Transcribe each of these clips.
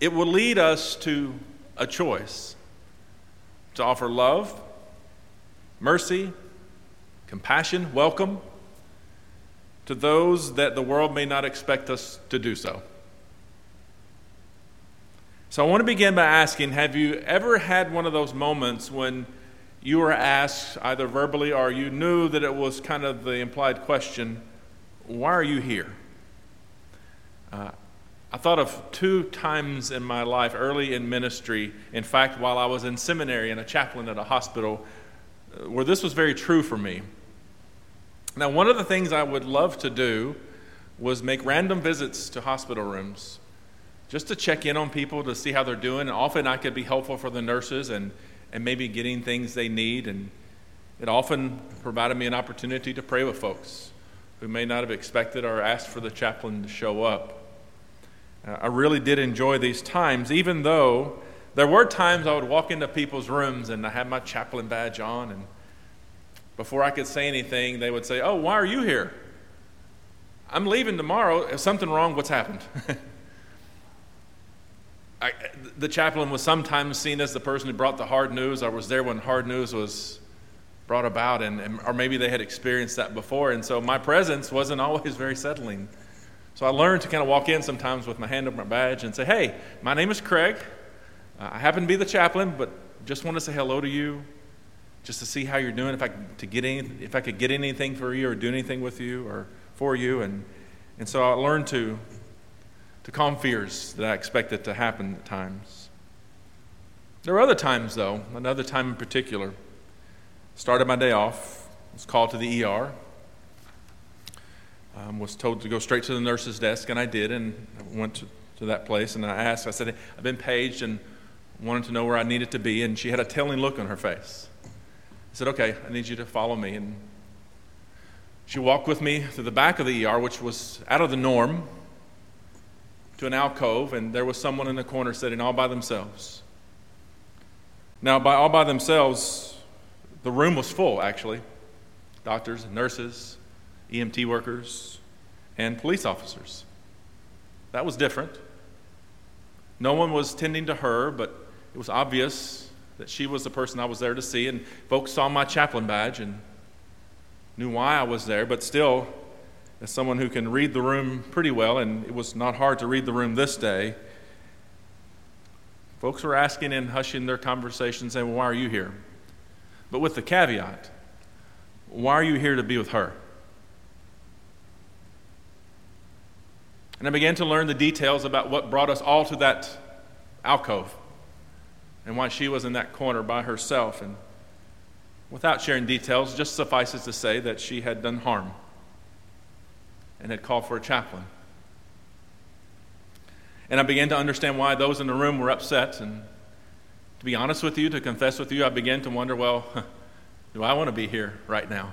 it will lead us to a choice to offer love, mercy, compassion, welcome to those that the world may not expect us to do so. So I want to begin by asking Have you ever had one of those moments when you were asked, either verbally or you knew that it was kind of the implied question, Why are you here? Uh, I thought of two times in my life early in ministry, in fact, while I was in seminary and a chaplain at a hospital, uh, where this was very true for me. Now, one of the things I would love to do was make random visits to hospital rooms just to check in on people to see how they're doing. And often I could be helpful for the nurses and, and maybe getting things they need. And it often provided me an opportunity to pray with folks who may not have expected or asked for the chaplain to show up. Uh, I really did enjoy these times, even though there were times I would walk into people's rooms and I had my chaplain badge on, and before I could say anything, they would say, Oh, why are you here? I'm leaving tomorrow. Is something wrong? What's happened? I, the chaplain was sometimes seen as the person who brought the hard news I was there when hard news was brought about, and, and, or maybe they had experienced that before. And so my presence wasn't always very settling. So I learned to kind of walk in sometimes with my hand over my badge and say, Hey, my name is Craig. Uh, I happen to be the chaplain, but just want to say hello to you, just to see how you're doing, if I, to get any, if I could get anything for you or do anything with you or for you. And, and so I learned to to calm fears that I expected to happen at times. There were other times, though, another time in particular. Started my day off, was called to the ER, um, was told to go straight to the nurse's desk, and I did, and went to, to that place, and I asked, I said, I've been paged and wanted to know where I needed to be, and she had a telling look on her face. I said, Okay, I need you to follow me. And she walked with me to the back of the ER, which was out of the norm to an alcove, and there was someone in the corner sitting all by themselves. Now, by all by themselves, the room was full, actually doctors and nurses, EMT workers, and police officers. That was different. No one was tending to her, but it was obvious that she was the person I was there to see, and folks saw my chaplain badge and knew why I was there, but still, as someone who can read the room pretty well, and it was not hard to read the room this day, folks were asking and hushing their conversation, saying, well, Why are you here? But with the caveat, why are you here to be with her? And I began to learn the details about what brought us all to that alcove and why she was in that corner by herself. And without sharing details, just suffices to say that she had done harm and had called for a chaplain. And I began to understand why those in the room were upset. And to be honest with you, to confess with you, I began to wonder well, do I want to be here right now?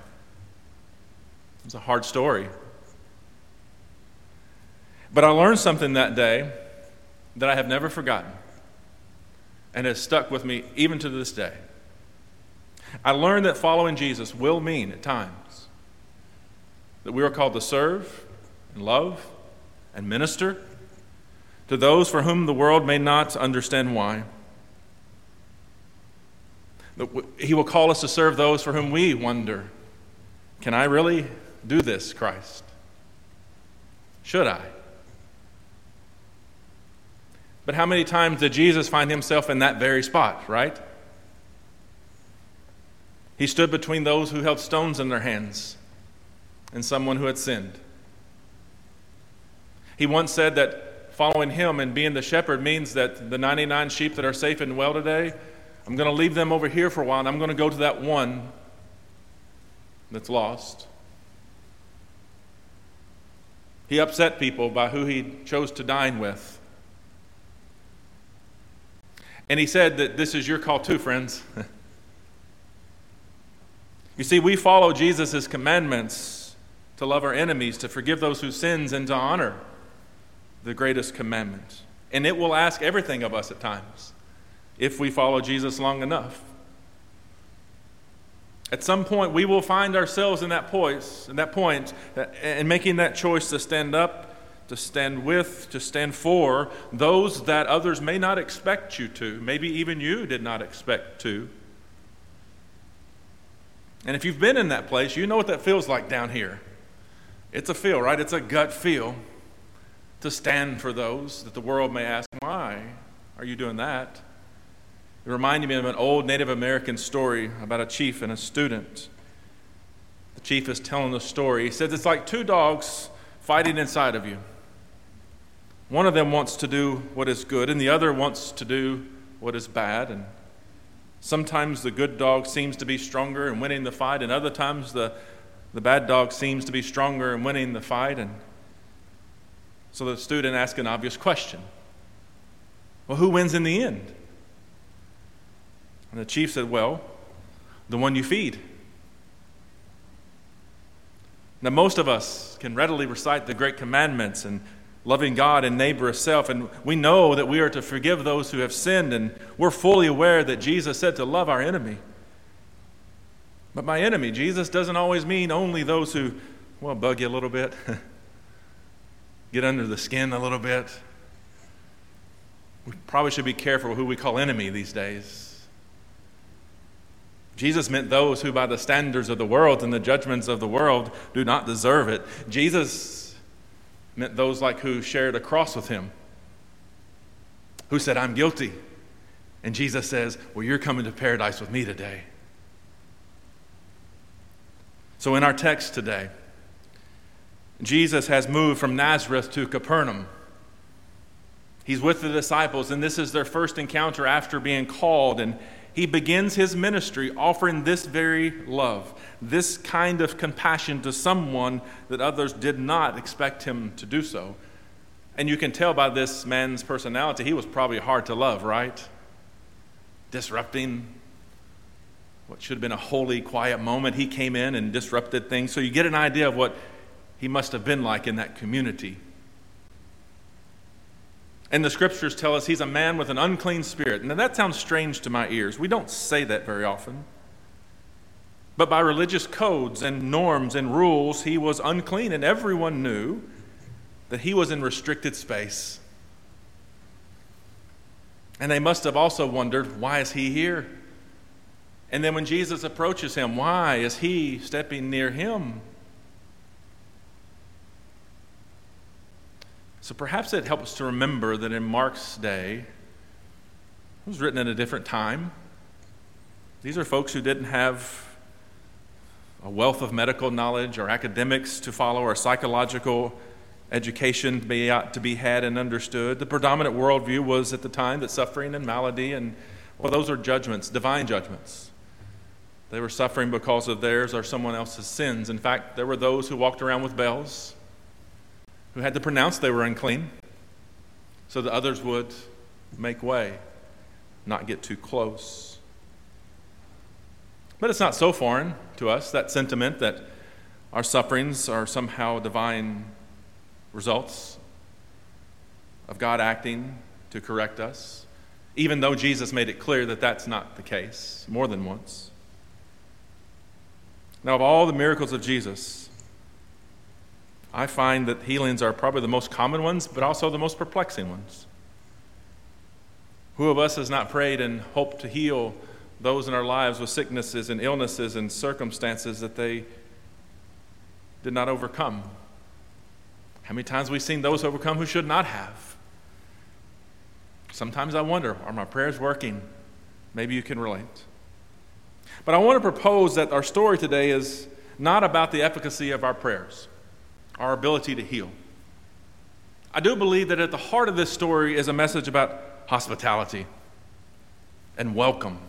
It's a hard story. But I learned something that day that I have never forgotten and has stuck with me even to this day. I learned that following Jesus will mean at times that we are called to serve and love and minister to those for whom the world may not understand why. He will call us to serve those for whom we wonder can I really do this, Christ? Should I? But how many times did Jesus find himself in that very spot, right? He stood between those who held stones in their hands and someone who had sinned. He once said that following him and being the shepherd means that the 99 sheep that are safe and well today, I'm going to leave them over here for a while and I'm going to go to that one that's lost. He upset people by who he chose to dine with. And he said that this is your call too, friends. you see, we follow Jesus' commandments to love our enemies, to forgive those who sins, and to honor the greatest commandment. And it will ask everything of us at times if we follow Jesus long enough. At some point, we will find ourselves in that point, in that point, and making that choice to stand up to stand with, to stand for those that others may not expect you to, maybe even you did not expect to. And if you've been in that place, you know what that feels like down here. It's a feel, right? It's a gut feel to stand for those that the world may ask, why are you doing that? It reminded me of an old Native American story about a chief and a student. The chief is telling the story. He says it's like two dogs fighting inside of you. One of them wants to do what is good, and the other wants to do what is bad. And sometimes the good dog seems to be stronger and winning the fight, and other times the, the bad dog seems to be stronger and winning the fight. And so the student asks an obvious question Well, who wins in the end? And the chief said, Well, the one you feed. Now, most of us can readily recite the great commandments and loving God and neighbor as self, and we know that we are to forgive those who have sinned, and we're fully aware that Jesus said to love our enemy. But by enemy, Jesus doesn't always mean only those who, well, bug you a little bit, get under the skin a little bit. We probably should be careful who we call enemy these days. Jesus meant those who, by the standards of the world and the judgments of the world, do not deserve it. Jesus meant those like who shared a cross with him, who said, I'm guilty. And Jesus says, Well, you're coming to paradise with me today. So, in our text today, Jesus has moved from Nazareth to Capernaum. He's with the disciples, and this is their first encounter after being called. And he begins his ministry offering this very love, this kind of compassion to someone that others did not expect him to do so. And you can tell by this man's personality, he was probably hard to love, right? Disrupting what should have been a holy, quiet moment. He came in and disrupted things. So you get an idea of what he must have been like in that community. And the scriptures tell us he's a man with an unclean spirit. Now, that sounds strange to my ears. We don't say that very often. But by religious codes and norms and rules, he was unclean, and everyone knew that he was in restricted space. And they must have also wondered, why is he here? And then when Jesus approaches him, why is he stepping near him? So perhaps it helps to remember that in Mark's day, it was written at a different time. These are folks who didn't have a wealth of medical knowledge or academics to follow or psychological education to be, uh, to be had and understood. The predominant worldview was at the time that suffering and malady and, well, those are judgments, divine judgments. They were suffering because of theirs or someone else's sins. In fact, there were those who walked around with bells who had to pronounce they were unclean so that others would make way, not get too close. But it's not so foreign to us, that sentiment that our sufferings are somehow divine results of God acting to correct us, even though Jesus made it clear that that's not the case more than once. Now, of all the miracles of Jesus, I find that healings are probably the most common ones, but also the most perplexing ones. Who of us has not prayed and hoped to heal those in our lives with sicknesses and illnesses and circumstances that they did not overcome? How many times have we seen those overcome who should not have? Sometimes I wonder are my prayers working? Maybe you can relate. But I want to propose that our story today is not about the efficacy of our prayers our ability to heal. I do believe that at the heart of this story is a message about hospitality and welcome,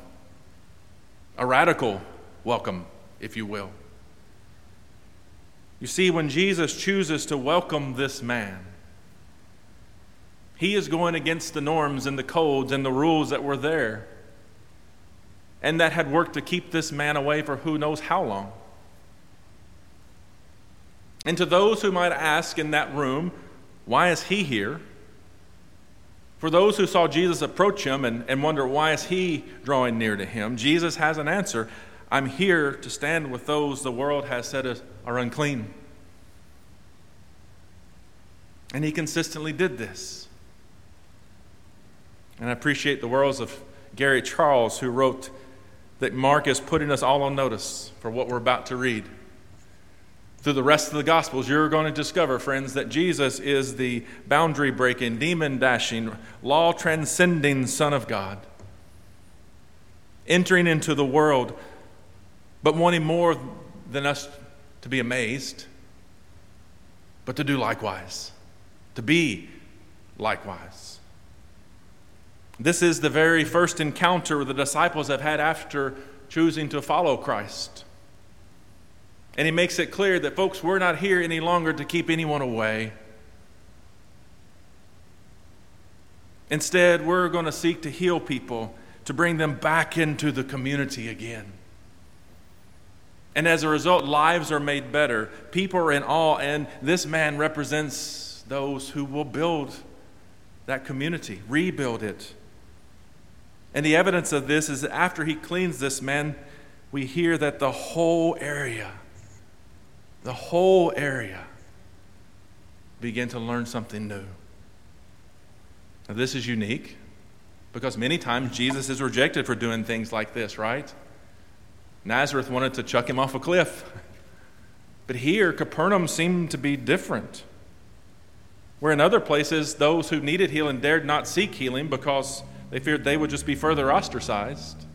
a radical welcome, if you will. You see, when Jesus chooses to welcome this man, he is going against the norms and the codes and the rules that were there and that had worked to keep this man away for who knows how long. And to those who might ask in that room, why is he here? For those who saw Jesus approach him and, and wonder, why is he drawing near to him? Jesus has an answer I'm here to stand with those the world has said are unclean. And he consistently did this. And I appreciate the words of Gary Charles, who wrote that Mark is putting us all on notice for what we're about to read. Through the rest of the Gospels, you're going to discover, friends, that Jesus is the boundary breaking, demon dashing, law transcending Son of God, entering into the world, but wanting more than us to be amazed, but to do likewise, to be likewise. This is the very first encounter the disciples have had after choosing to follow Christ. And he makes it clear that, folks, we're not here any longer to keep anyone away. Instead, we're going to seek to heal people, to bring them back into the community again. And as a result, lives are made better. People are in awe, and this man represents those who will build that community, rebuild it. And the evidence of this is that after he cleans this man, we hear that the whole area, the whole area, begin to learn something new. Now, this is unique because many times Jesus is rejected for doing things like this, right? Nazareth wanted to chuck him off a cliff. But here, Capernaum seemed to be different. Where in other places, those who needed healing dared not seek healing because they feared they would just be further ostracized.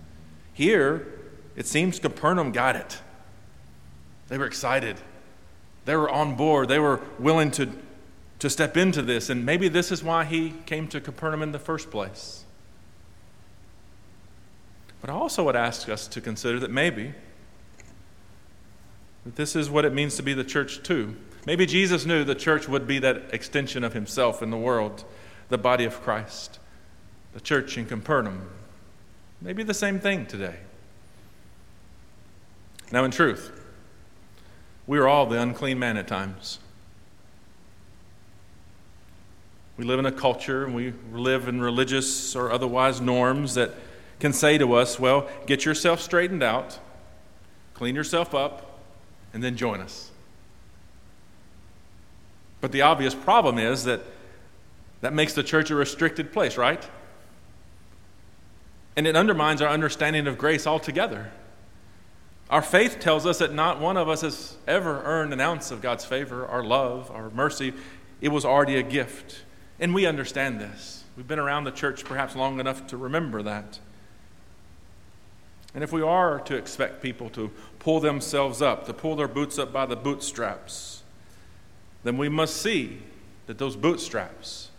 Here, it seems Capernaum got it. They were excited. They were on board. They were willing to, to step into this. And maybe this is why he came to Capernaum in the first place. But I also would ask us to consider that maybe that this is what it means to be the church too. Maybe Jesus knew the church would be that extension of himself in the world, the body of Christ the church in Capernaum. Maybe the same thing today. Now, in truth, we are all the unclean man at times. We live in a culture and we live in religious or otherwise norms that can say to us, well, get yourself straightened out, clean yourself up, and then join us. But the obvious problem is that that makes the church a restricted place, right? and it undermines our understanding of grace altogether. Our faith tells us that not one of us has ever earned an ounce of God's favor, our love, our mercy. It was already a gift. And we understand this. We've been around the church perhaps long enough to remember that. And if we are to expect people to pull themselves up, to pull their boots up by the bootstraps, then we must see that those bootstraps,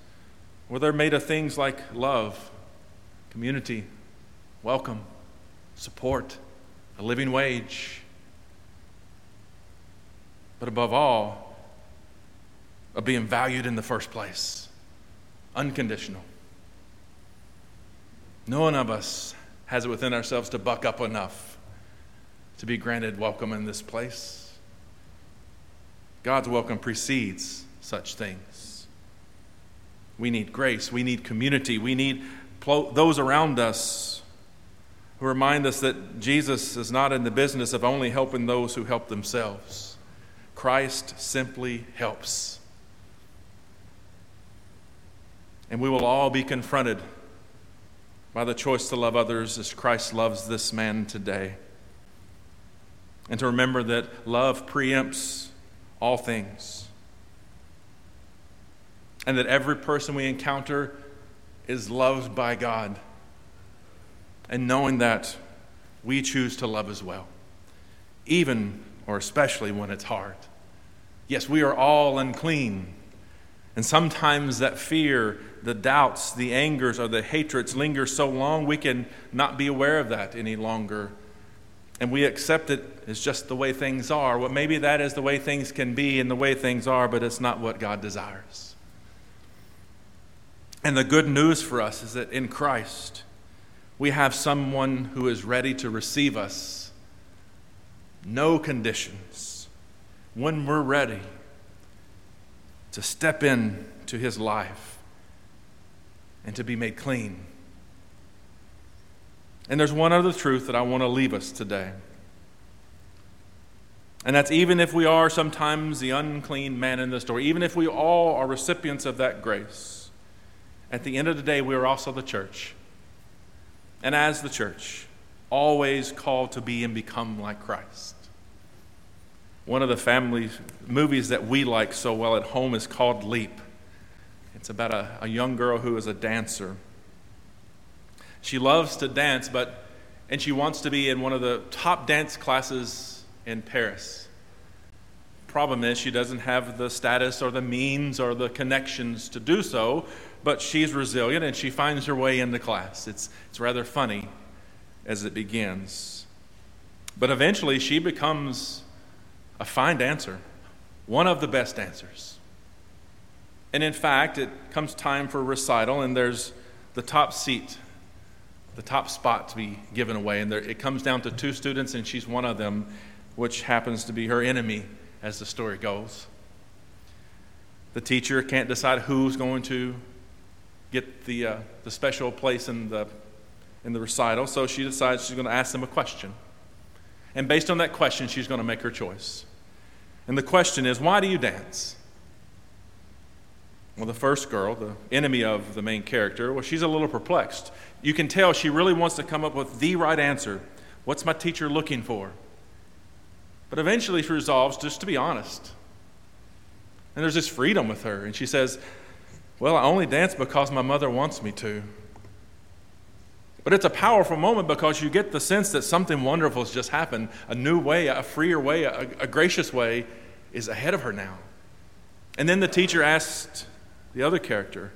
well, they're made of things like love, community, welcome, support, a living wage. But above all, of being valued in the first place, unconditional. No one of us has it within ourselves to buck up enough to be granted welcome in this place. God's welcome precedes such things. We need grace, we need community, we need those around us who remind us that Jesus is not in the business of only helping those who help themselves. Christ simply helps. And we will all be confronted by the choice to love others as Christ loves this man today. And to remember that love preempts all things. And that every person we encounter is loved by God and knowing that we choose to love as well, even or especially when it's hard. Yes, we are all unclean. And sometimes that fear, the doubts, the angers, or the hatreds linger so long we can not be aware of that any longer. And we accept it as just the way things are. Well, maybe that is the way things can be and the way things are, but it's not what God desires. And the good news for us is that in Christ, we have someone who is ready to receive us. No conditions. When we're ready to step in to his life and to be made clean. And there's one other truth that I want to leave us today. And that's even if we are sometimes the unclean man in the story, even if we all are recipients of that grace. At the end of the day, we are also the church. And as the church, always called to be and become like Christ. One of the family movies that we like so well at home is called Leap. It's about a, a young girl who is a dancer. She loves to dance, but and she wants to be in one of the top dance classes in Paris. Problem is, she doesn't have the status or the means or the connections to do so, but she's resilient and she finds her way into class. It's, it's rather funny as it begins. But eventually, she becomes a fine dancer, one of the best dancers. And in fact, it comes time for recital, and there's the top seat, the top spot to be given away. And there, it comes down to two students, and she's one of them, which happens to be her enemy as the story goes. The teacher can't decide who's going to get the, uh, the special place in the, in the recital, so she decides she's going to ask them a question. And based on that question, she's going to make her choice. And the question is, why do you dance? Well, the first girl, the enemy of the main character, well, she's a little perplexed. You can tell she really wants to come up with the right answer. What's my teacher looking for? But eventually she resolves just to be honest. And there's this freedom with her. And she says, Well, I only dance because my mother wants me to. But it's a powerful moment because you get the sense that something wonderful has just happened. A new way, a freer way, a, a gracious way is ahead of her now. And then the teacher asked the other character,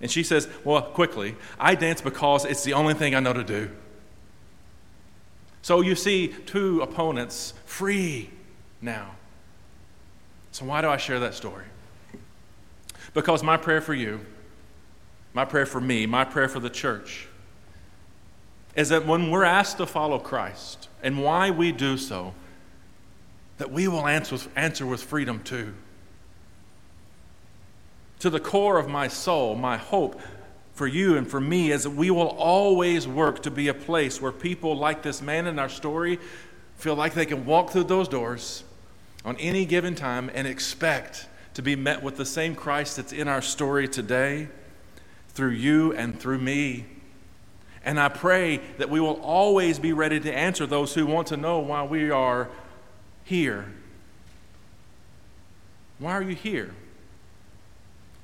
and she says, Well, quickly, I dance because it's the only thing I know to do. So you see two opponents free now. So, why do I share that story? Because my prayer for you, my prayer for me, my prayer for the church is that when we're asked to follow Christ and why we do so, that we will answer answer with freedom too. To the core of my soul, my hope for you and for me is that we will always work to be a place where people like this man in our story feel like they can walk through those doors on any given time and expect to be met with the same Christ that's in our story today through you and through me. And I pray that we will always be ready to answer those who want to know why we are here. Why are you here?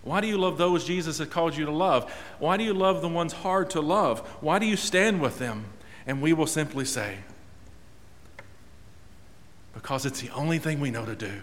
Why do you love those Jesus has called you to love? Why do you love the ones hard to love? Why do you stand with them? And we will simply say, because it's the only thing we know to do.